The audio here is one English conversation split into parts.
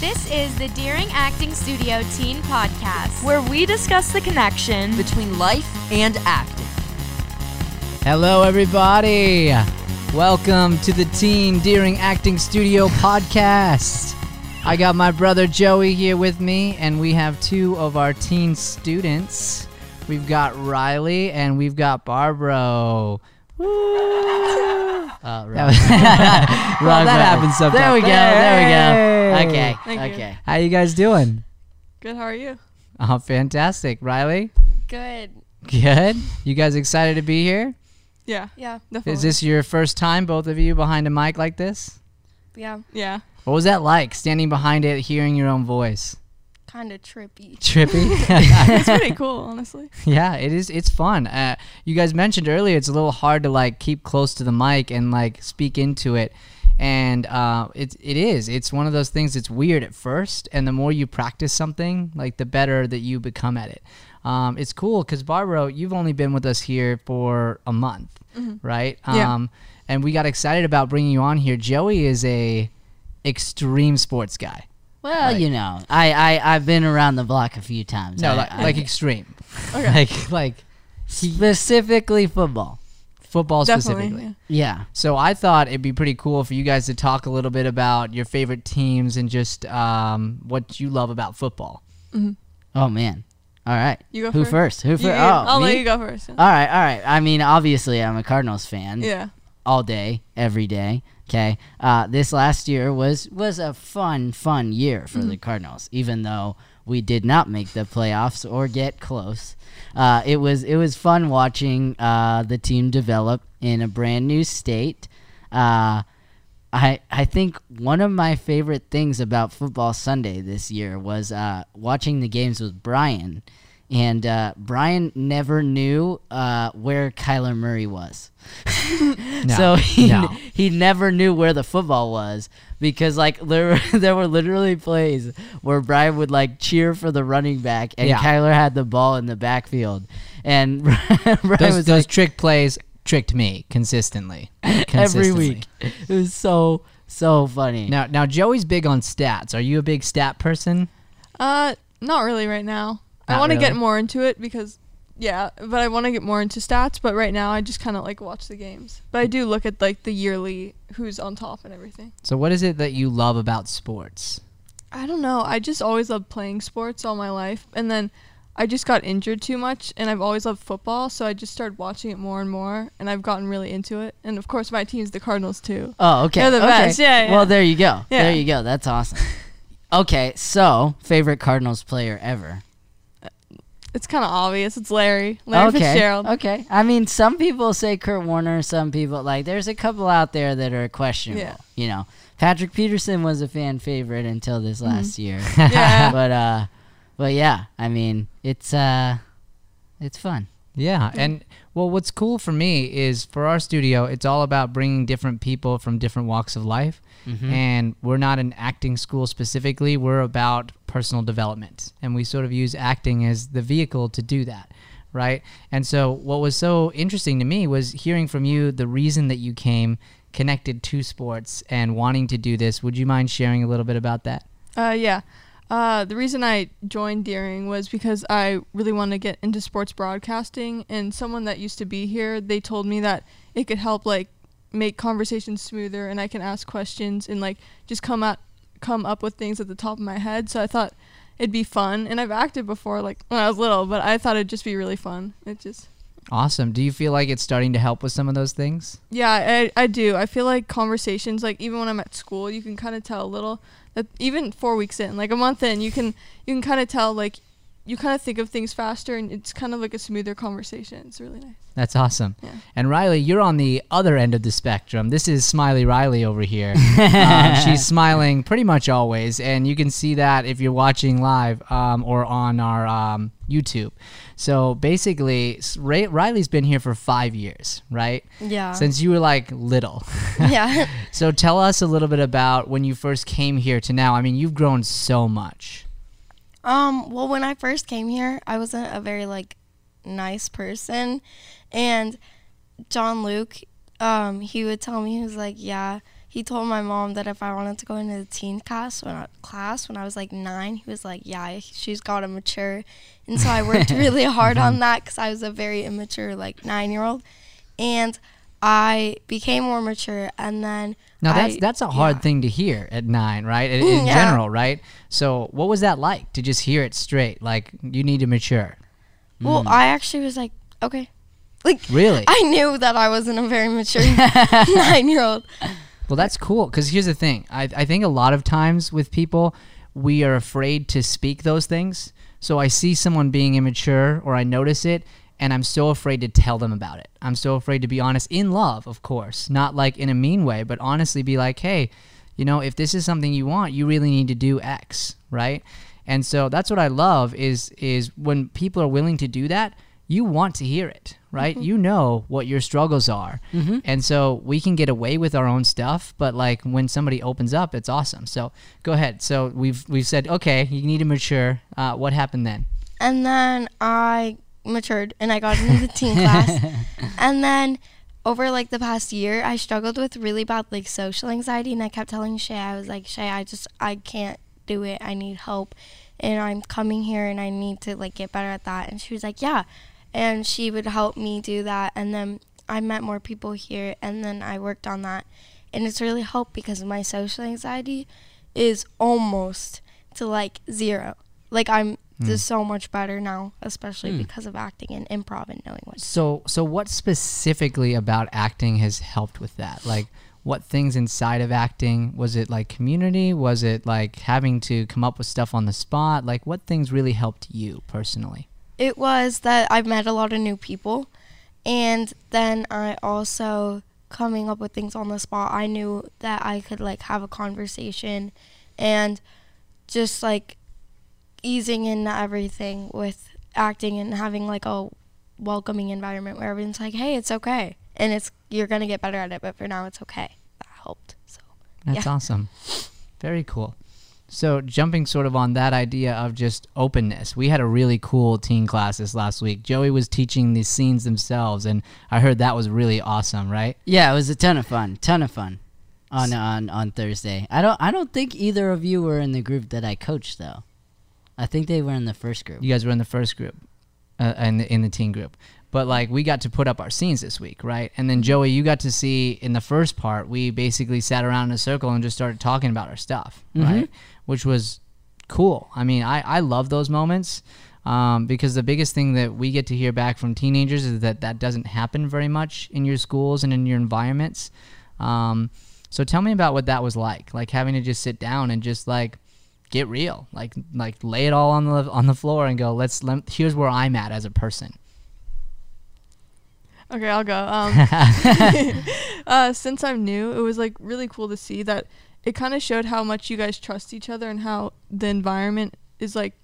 This is the Deering Acting Studio Teen Podcast. where we discuss the connection between life and acting. Hello, everybody. Welcome to the Teen Deering Acting Studio podcast. I got my brother Joey here with me, and we have two of our teen students. We've got Riley and we've got Barbara. Woo! Uh, well, well, that button. happens sometimes. There we go. There we go. Okay. Thank you. okay. How you guys doing? Good, how are you? Oh, fantastic. Riley, Good. good. You guys excited to be here? Yeah, Yeah. definitely. Is this your first time, both of you, behind a mic like this? Yeah. Yeah. What was that like, standing behind it, hearing your own voice? Kind of trippy. Trippy. It's pretty cool, honestly. yeah, it is. It's fun. Uh, you guys mentioned earlier it's a little hard to like keep close to the mic and like speak into it, and uh, it it is. It's one of those things. It's weird at first, and the more you practice something, like the better that you become at it. Um, it's cool because Barbara, you've only been with us here for a month, right? Yeah. Um, and we got excited about bringing you on here. Joey is a extreme sports guy. Well, you know, I, I I've been around the block a few times. No, I- like, I- like extreme. Okay. like like specifically football. football Definitely. specifically. Yeah. Yeah. So I thought it'd be pretty cool for you guys to talk a little bit about your favorite teams and just um, what you love about football. Oh man. All right. You go Who first. first? Who first? Oh, I'll me? let you go first. All right. All right. I mean, obviously, I'm a Cardinals fan. Yeah. all day, every day. Okay. Uh, this last year was was a fun, fun year for the Cardinals, even though we did not make the playoffs or get close. Uh, it was it was fun watching uh, the team develop in a brand new state. Uh, I I think one of my favorite things about football Sunday this year was uh, watching the games with Brian. And uh, Brian never knew uh, where Kyler Murray was. so he, no. he never knew where the football was because like there were, there were literally plays where Brian would like cheer for the running back and Yeah. Kyler had the ball in the backfield and Brian Those, was those like trick plays tricked me consistently. every week. It was so so funny. Now, now Joey's big on stats. Are you a big stat person? Uh, not really right now. I want to get more into it because, yeah, but I want to get more into stats. But right now, I just kind of like watch the games. But I do look at like the yearly who's on top and everything. So, what is it that you love about sports? I don't know. I just always loved playing sports all my life, and then I just got injured too much, and I've always loved football, so I just started watching it more and more, and I've gotten really into it. And of course, my team's the Cardinals too. Oh, okay. They're the okay. best. Yeah, yeah. Well, there you go. Yeah. There you go. That's awesome. okay, so favorite Cardinals player ever. It's kind of obvious. It's Larry, Larry okay. Fitzgerald. Okay. I mean, some people say Kurt Warner. Some people like. There's a couple out there that are questionable. Yeah. You know, Patrick Peterson was a fan favorite until this last year. Mm-hmm. Yeah. but uh, but yeah. I mean, it's uh, it's fun. Yeah, and well, what's cool for me is for our studio, it's all about bringing different people from different walks of life, and we're not an acting school specifically. We're about personal development, and we sort of use acting as the vehicle to do that, right? And so, what was so interesting to me was hearing from you the reason that you came connected to sports and wanting to do this. Would you mind sharing a little bit about that? Uh, yeah. Uh, the reason I joined Deering was because I really wanted to get into sports broadcasting, and someone that used to be here, they told me that it could help like make conversations smoother, and I can ask questions and like just come out come up with things at the top of my head. So I thought it'd be fun, and I've acted before, like when I was little, but I thought it'd just be really fun. It just Awesome. Do you feel like it's starting to help with some of those things? Yeah, I, I do. I feel like conversations, like even when I'm at school, you can kind of tell a little that even four weeks in, like a month in, you can you can kind of tell like you kind of think of things faster, and it's kind of like a smoother conversation. It's really nice. That's awesome. Yeah. And Riley, you're on the other end of the spectrum. This is Smiley Riley over here. um, she's smiling pretty much always, and you can see that if you're watching live um, or on our um, YouTube. So basically, Ray- Riley's been here for five years, right? Yeah. Since you were like little. yeah. so tell us a little bit about when you first came here to now. I mean, you've grown so much. Um, well, when I first came here, I wasn't a very like nice person, and John Luke, um, he would tell me he was like, "Yeah, he told my mom that if I wanted to go into the teen class when I, class when I was like nine, he was like, "Yeah, she's got to mature," and so I worked really hard on that because I was a very immature like nine year old, and I became more mature, and then Now that's I- that's a hard yeah. thing to hear at nine, right? In, in mm, Yeah. general, right? So what was that like to just hear it straight? Like you need to mature. Well, mm. I actually was like, okay, like Really? I knew that I wasn't a very mature nine year old. Well, that's cool. Because here's the thing. I, I think a lot of times with people, we are afraid to speak those things. So I see someone being immature or I notice it, and I'm so afraid to tell them about it. I'm so afraid to be honest, in love, of course, not like in a mean way, but honestly be like, hey, you know, if this is something you want, you really need to do X, right? And so that's what I love is is when people are willing to do that, you want to hear it, right? You know what your struggles are. And so we can get away with our own stuff, but like when somebody opens up, it's awesome. So go ahead. So we've we've said, okay, you need to mature. Uh, what happened then? And then I matured and I got into the teen class. And then over like the past year, I struggled with really bad like social anxiety and I kept telling Shay, I was like, Shay, I just I can't do it. I need help. And I'm coming here and I need to like get better at that. And she was like, Yeah. And she would help me do that. And then I met more people here and then I worked on that. And it's really helped because my social anxiety is almost to like zero. Like I'm Mm. just so much better now, especially mm. because of acting and improv and knowing what. So so what specifically about acting has helped with that? Like what things inside of acting was it like community? Was it like having to come up with stuff on the spot? Like what things really helped you personally? It was that I've met a lot of new people, and then I also coming up with things on the spot. I knew that I could like have a conversation, and just like easing into everything with acting and having like a welcoming environment where everyone's like, "Hey, it's okay," and it's you're gonna get better at it, but for now, it's okay. That helped. So That's Yeah. awesome. Very cool. So jumping sort of on that idea of just openness, we had a really cool teen class this last week. Joey was teaching the scenes themselves, and I heard that was really awesome, right? Yeah, it was a ton of fun. Ton of fun. On on on Thursday. I don't I don't think either of you were in the group that I coached though. I think they were in the first group. You guys were in the first group, uh, in the in the teen group. But like we got to put up our scenes this week, right? And then Joey, you got to see in the first part, we basically sat around in a circle and just started talking about our stuff, right? Which was cool. I mean, I I love those moments. Um, because the biggest thing that we get to hear back from teenagers is that that doesn't happen very much in your schools and in your environments. Um, so tell me about what that was like, like having to just sit down and just like get real, like like lay it all on the on the floor and go, let's let, here's where I'm at as a person. Okay, I'll go. Um, uh, since I'm new, it was like really cool to see that it kind of showed how much you guys trust each other and how the environment is like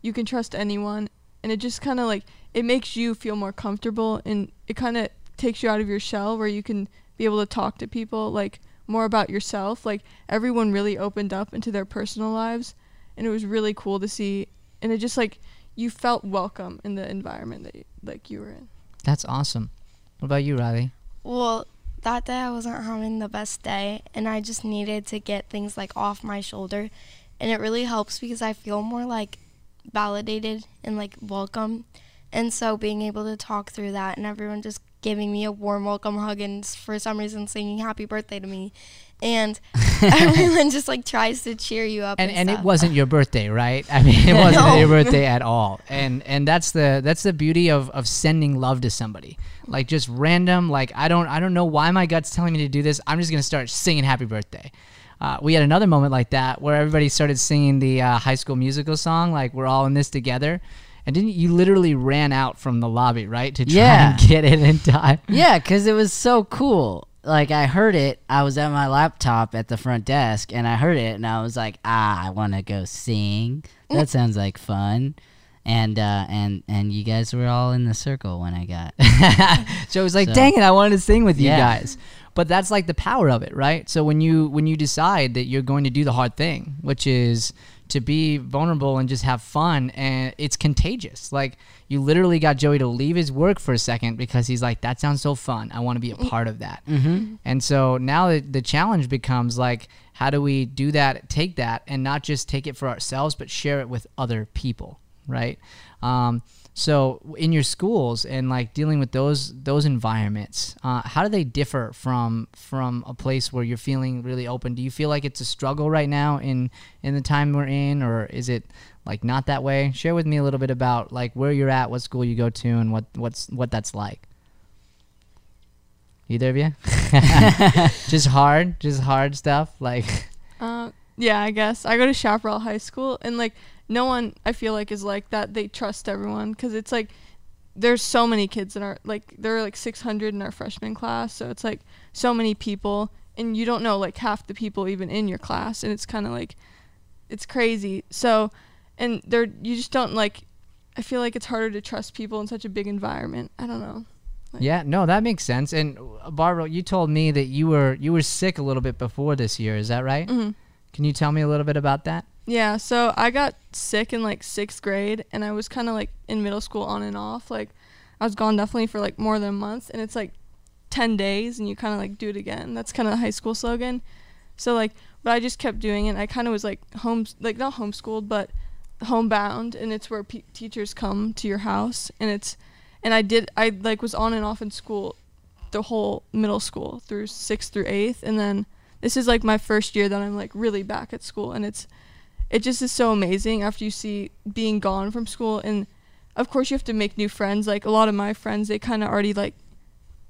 you can trust anyone, and it just kind of like it makes you feel more comfortable and it kind of takes you out of your shell where you can be able to talk to people like more about yourself. Like everyone really opened up into their personal lives, and it was really cool to see. And it just like you felt welcome in the environment that you, like you were in. That's awesome. What about you, Riley? Well, that day I wasn't having the best day, and I just needed to get things like off my shoulder. And it really helps because I feel more like validated and like welcome. And so being able to talk through that and everyone just giving me a warm welcome hug and for some reason singing happy birthday to me. And everyone just like tries to cheer you up. And And, and it wasn't your birthday, right? I mean, it wasn't No. your birthday at all. And and that's the that's the beauty of of sending love to somebody. Like just random, like I don't I don't know why my gut's telling me to do this. I'm just gonna start singing happy birthday. Uh, we had another moment like that where everybody started singing the uh, High School Musical song, like "We're all in this together," and didn't you literally ran out from the lobby, right, to try Yeah. and get it in time? Yeah, because it was so cool. Like I heard it, I was at my laptop at the front desk, and I heard it, and I was like, "Ah, I want to go sing. That sounds like fun." And uh, and and you guys were all in the circle when I got. so it was like, So- dang it, I wanted to sing with you Yeah. guys. But that's like the power of it, right? So when you when you decide that you're going to do the hard thing, which is to be vulnerable and just have fun and it's contagious. Like you literally got joey to leave his work for a second because he's like that sounds so fun. I want to be a part of that. Mm-hmm. and so now the, the challenge becomes like how do we do that take that and not just take it for ourselves but share it with other people right? Um, so in your schools and like dealing with those those environments, uh, how do they differ from from a place where you're feeling really open? Do you feel like it's a struggle right now in in the time we're in, or is it like not that way? Share with me a little bit about like where you're at, what school you go to, and what what's what that's like. Either of you? just hard, just hard stuff. Like yeah, I guess I go to Chaparral High School, and like no one I feel like is like that. They trust everyone because it's like there's so many kids in our like there are like 600 in our freshman class, so it's like so many people, and you don't know like half the people even in your class, and it's kind of like it's crazy. So, and there you just don't like. I feel like it's harder to trust people in such a big environment. I don't know. Yeah, no, that makes sense. And uh, Barbara, you told me that you were you were sick a little bit before this year. Is that right? Mhm. Can you tell me a little bit about that? Yeah, so I got sick in like sixth grade, and I was kind of like in middle school on and off. Like, I was gone definitely for like more than a month, and it's like 10 days, and you kind of like do it again. That's kind of the high school slogan. So, like, but I just kept doing it. I kind of was like home, like not homeschooled, but homebound, and it's where pe- teachers come to your house, and it's, and I did, I like was on and off in school the whole middle school through sixth through eighth, and then this is like my first year that I'm like really back at school, and it's it just is so amazing after you see being gone from school and of course you have to make new friends like a lot of my friends they kind of already like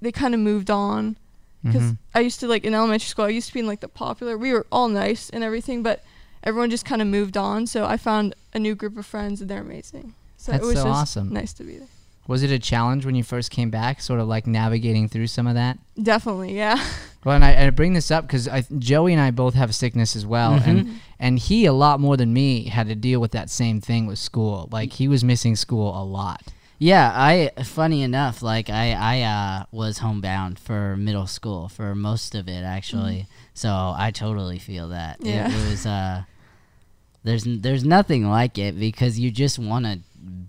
they kind of moved on because Mhm. i used to like in elementary school i used to be in like the popular we were all nice and everything but everyone just kind of moved on so i found a new group of friends and they're amazing so That's it was so just awesome. nice to be there Was it a challenge when you first came back, sort of like navigating through some of that? definitely yeah Well, and I, and I bring this up because Joey and I both have sickness as well, Mm-hmm. and and he a lot more than me had to deal with that same thing with school. Like he was missing school a lot. Yeah, I funny enough, like I I uh, was homebound for middle school for most of it actually. So I totally feel that. Yeah. It, was uh there's there's nothing like it because you just want to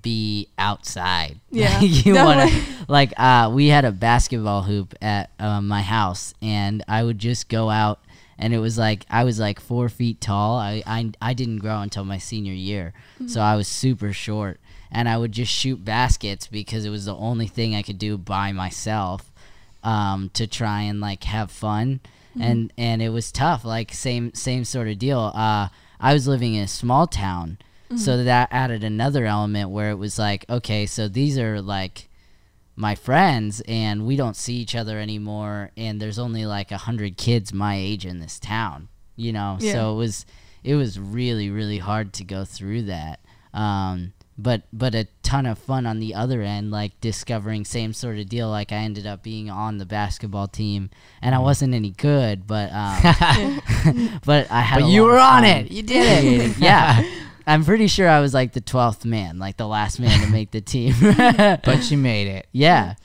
be outside. Yeah, you want to like uh we had a basketball hoop at uh, my house and I would just go out and it was like I was like 4 feet tall. I I I didn't grow until my senior year. So I was super short and I would just shoot baskets because it was the only thing I could do by myself um, to try and like have fun, and and it was tough. Like same same sort of deal. Uh, I was living in a small town, so that added another element where it was like, okay, so these are like my friends, and we don't see each other anymore, and there's only like a hundred kids my age in this town, you know. Yeah. So it was it was really really hard to go through that. Um, but but a ton of fun on the other end, like discovering same sort of deal. Like I ended up being on the basketball team, and I wasn't any good, but um, but I had. But a you lot of were on it. You did it. yeah, I'm pretty sure I was like the twelfth man, like the last man to make the team. But you made it. yeah.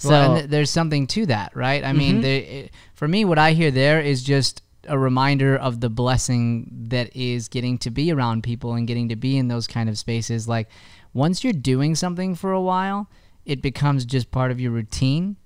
So well, and th- there's something to that, right? I mean, Mhm. there, it, for me, what I hear there is just a reminder of the blessing that is getting to be around people and getting to be in those kind of spaces. Like, once you're doing something for a while, it becomes just part of your routine,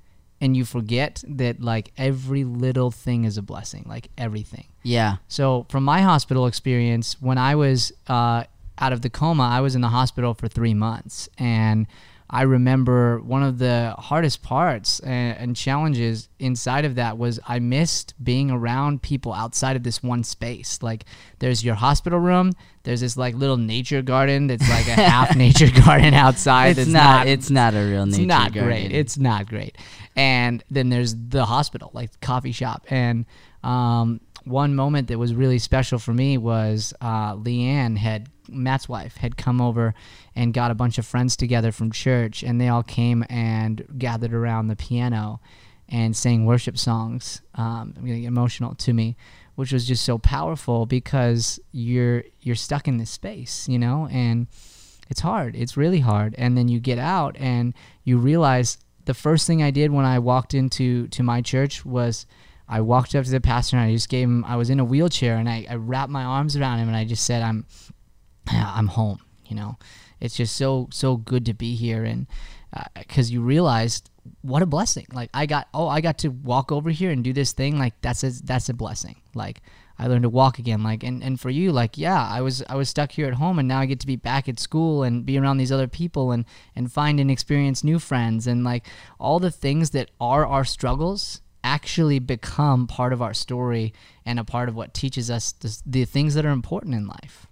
and you forget that like every little thing is a blessing, like everything. yeah, So, from my hospital experience, when I was uh, out of the coma, I was in the hospital for three months. And I remember one of the hardest parts and, and challenges inside of that was I missed being around people outside of this one space. Like, there's your hospital room, there's this like little nature garden that's like a half nature garden outside. it's that's not, It's not a real nature. Garden. It's not garden. great. It's not great. And then there's the hospital, like coffee shop. And um, one moment that was really special for me was uh, Leanne had Matt's wife had come over and got a bunch of friends together from church, and they all came and gathered around the piano and sang worship songs. Um, really emotional to me, which was just so powerful because you're you're stuck in this space, you know, and it's hard. It's really hard. And then you get out and you realize the first thing I did when I walked into to my church was I walked up to the pastor and I just gave him I was in a wheelchair and I, I wrapped my arms around him and I just said I'm I'm home. You know, it's just so so good to be here, and because uh, you realized what a blessing. Like I got oh I got to walk over here and do this thing. Like that's a that's a blessing. Like I learned to walk again. Like and, and for you, like yeah, I was I was stuck here at home and now I get to be back at school and be around these other people and and find and experience new friends and like all the things that are our struggles actually become part of our story and a part of what teaches us the, the things that are important in life.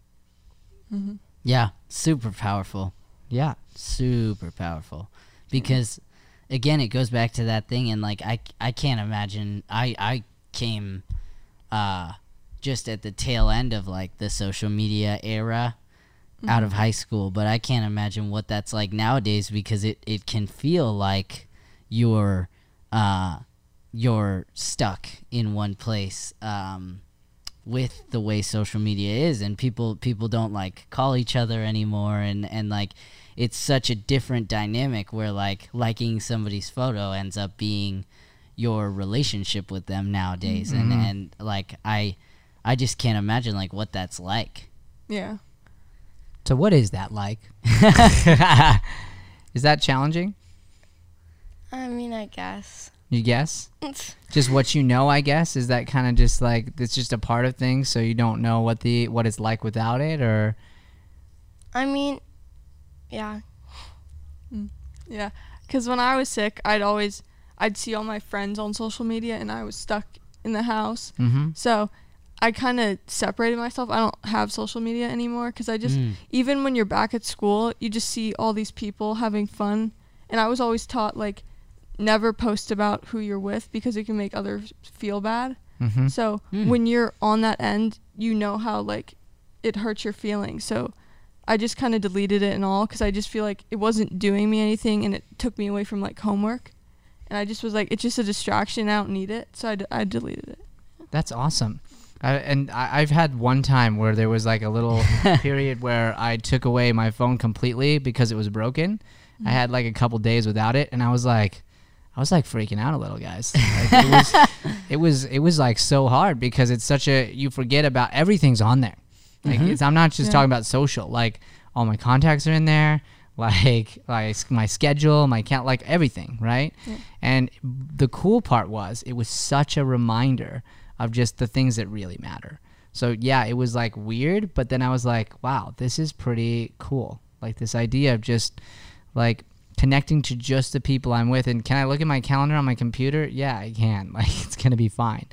Mm-hmm. Yeah, super powerful. Yeah, super powerful. Because again, it goes back to that thing and like I I can't imagine I I came uh just at the tail end of like the social media era mm-hmm. out of high school, but I can't imagine what that's like nowadays because it it can feel like you're uh you're stuck in one place um with the way social media is and people people don't like call each other anymore and and like it's such a different dynamic where like liking somebody's photo ends up being your relationship with them nowadays mm-hmm. and and like I I just can't imagine like what that's like. Yeah. So what is that like? is that challenging? I mean, I guess. You guess? just what you know, I guess. Is that kind of just like it's just a part of things, so you don't know what the what it's like without it, or? I mean, yeah. Mm. Yeah, because when I was sick, I'd always I'd see all my friends on social media, and I was stuck in the house. Mm-hmm. So I kind of separated myself. I don't have social media anymore because I just mm. even when you're back at school, you just see all these people having fun, and I was always taught like never post about who you're with because it can make others feel bad. Mm-hmm. So mm. when you're on that end, you know how like it hurts your feelings. So I just kind of deleted it and all because I just feel like it wasn't doing me anything and it took me away from like homework. And I just was like, it's just a distraction. I don't need it. So I, d- I deleted it. That's awesome. I, and I, have had one time where there was like a little period where I took away my phone completely because it was broken. Mm-hmm. I had like a couple days without it, and I was like, I was like freaking out a little, guys. Like, it was, it was, it was like so hard because it's such a you forget about everything's on there. Like mm-hmm. I'm not just yeah. talking about social. Like all my contacts are in there. Like like my schedule, my count, like everything, right? Yeah. And the cool part was it was such a reminder of just the things that really matter. So yeah, it was like weird, but then I was like, wow, this is pretty cool. Like this idea of just like connecting to just the people I'm with. And can I look at my calendar on my computer? Yeah, I can. Like it's gonna be fine.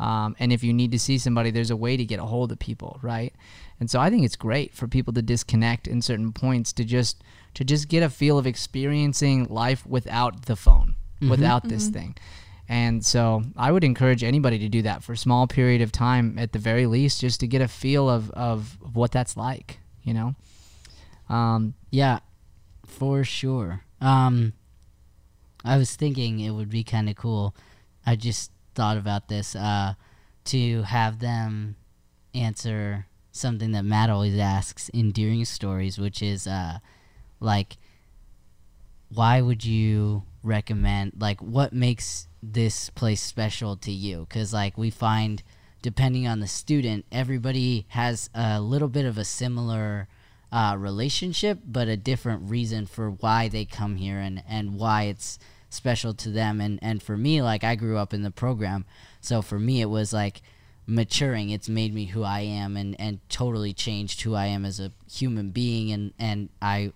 Um, and if you need to see somebody, there's a way to get a hold of people, right? And so I think it's great for people to disconnect in certain points to just to just get a feel of experiencing life without the phone, mm-hmm. without this mm-hmm. thing. And so I would encourage anybody to do that for a small period of time at the very least, just to get a feel of, of what that's like, you know? Um, yeah, for sure. Um, I was thinking it would be kind of cool. I just thought about this uh, to have them answer something that Matt always asks endearing stories, which is uh, like, why would you recommend, like, what makes this place special to you? Because, like, we find, depending on the student, everybody has a little bit of a similar uh, relationship, but a different reason for why they come here and, and why it's special to them. And, and for me, like I grew up in the program, so for me it was like maturing. It's made me who I am and, and totally changed who I am as a human being. And, and I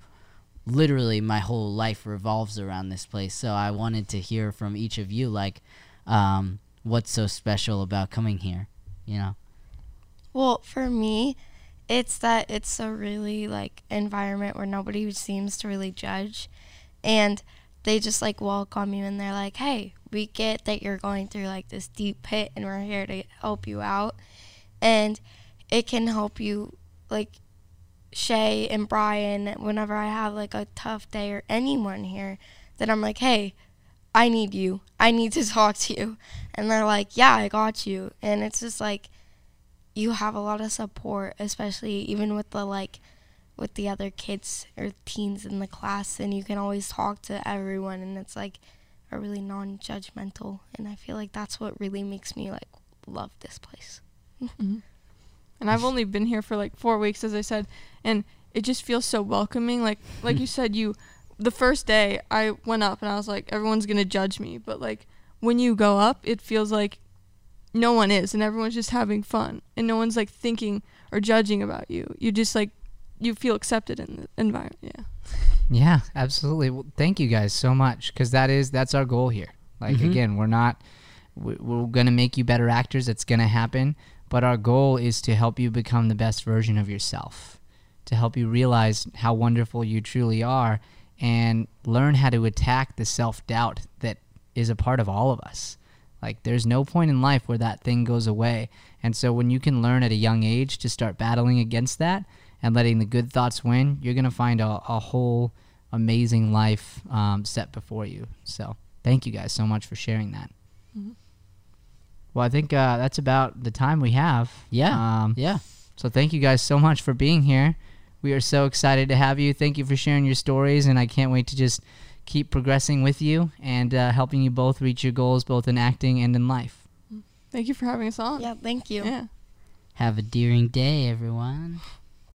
literally my whole life revolves around this place. So I wanted to hear from each of you, like, um, what's so special about coming here, you know? Well, for me, it's that it's a really like environment where nobody seems to really judge. And they just like welcome you and they're like hey we get that you're going through like this deep pit and we're here to help you out. And it can help you like shay and brian whenever i have like a tough day or anyone here that i'm like hey i need you. I need to talk to you. And they're like yeah i got you. And it's just like you have a lot of support, especially even with the like with the other kids or teens in the class and you can always talk to everyone and it's like a really non-judgmental and I feel like that's what really makes me like love this place. mm-hmm. And I've only been here for like four weeks, as I said, and it just feels so welcoming. Like like you said, you the first day I went up and I was like, everyone's gonna judge me, but like when you go up, it feels like no one is, and everyone's just having fun, and no one's like thinking or judging about you. You just like you feel accepted in the environment. Yeah. Yeah, absolutely. Well, thank you guys so much because that is that's our goal here. Like Mhm. again, we're not we- we're gonna make you better actors. It's gonna happen, but our goal is to help you become the best version of yourself, to help you realize how wonderful you truly are, and learn how to attack the self doubt that is a part of all of us. Like there's no point in life where that thing goes away. And so when you can learn at a young age to start battling against that and letting the good thoughts win, you're gonna find a, a whole amazing life um, set before you. So thank you guys so much for sharing that. Well, I think uh, that's about the time we have. Yeah. Um, yeah. so thank you guys so much for being here. We are so excited to have you. Thank you for sharing your stories, and I can't wait to just keep progressing with you and uh, helping you both reach your goals, both in acting and in life. Thank you for having us on. Yeah, thank you. Yeah. Have a deering day, everyone.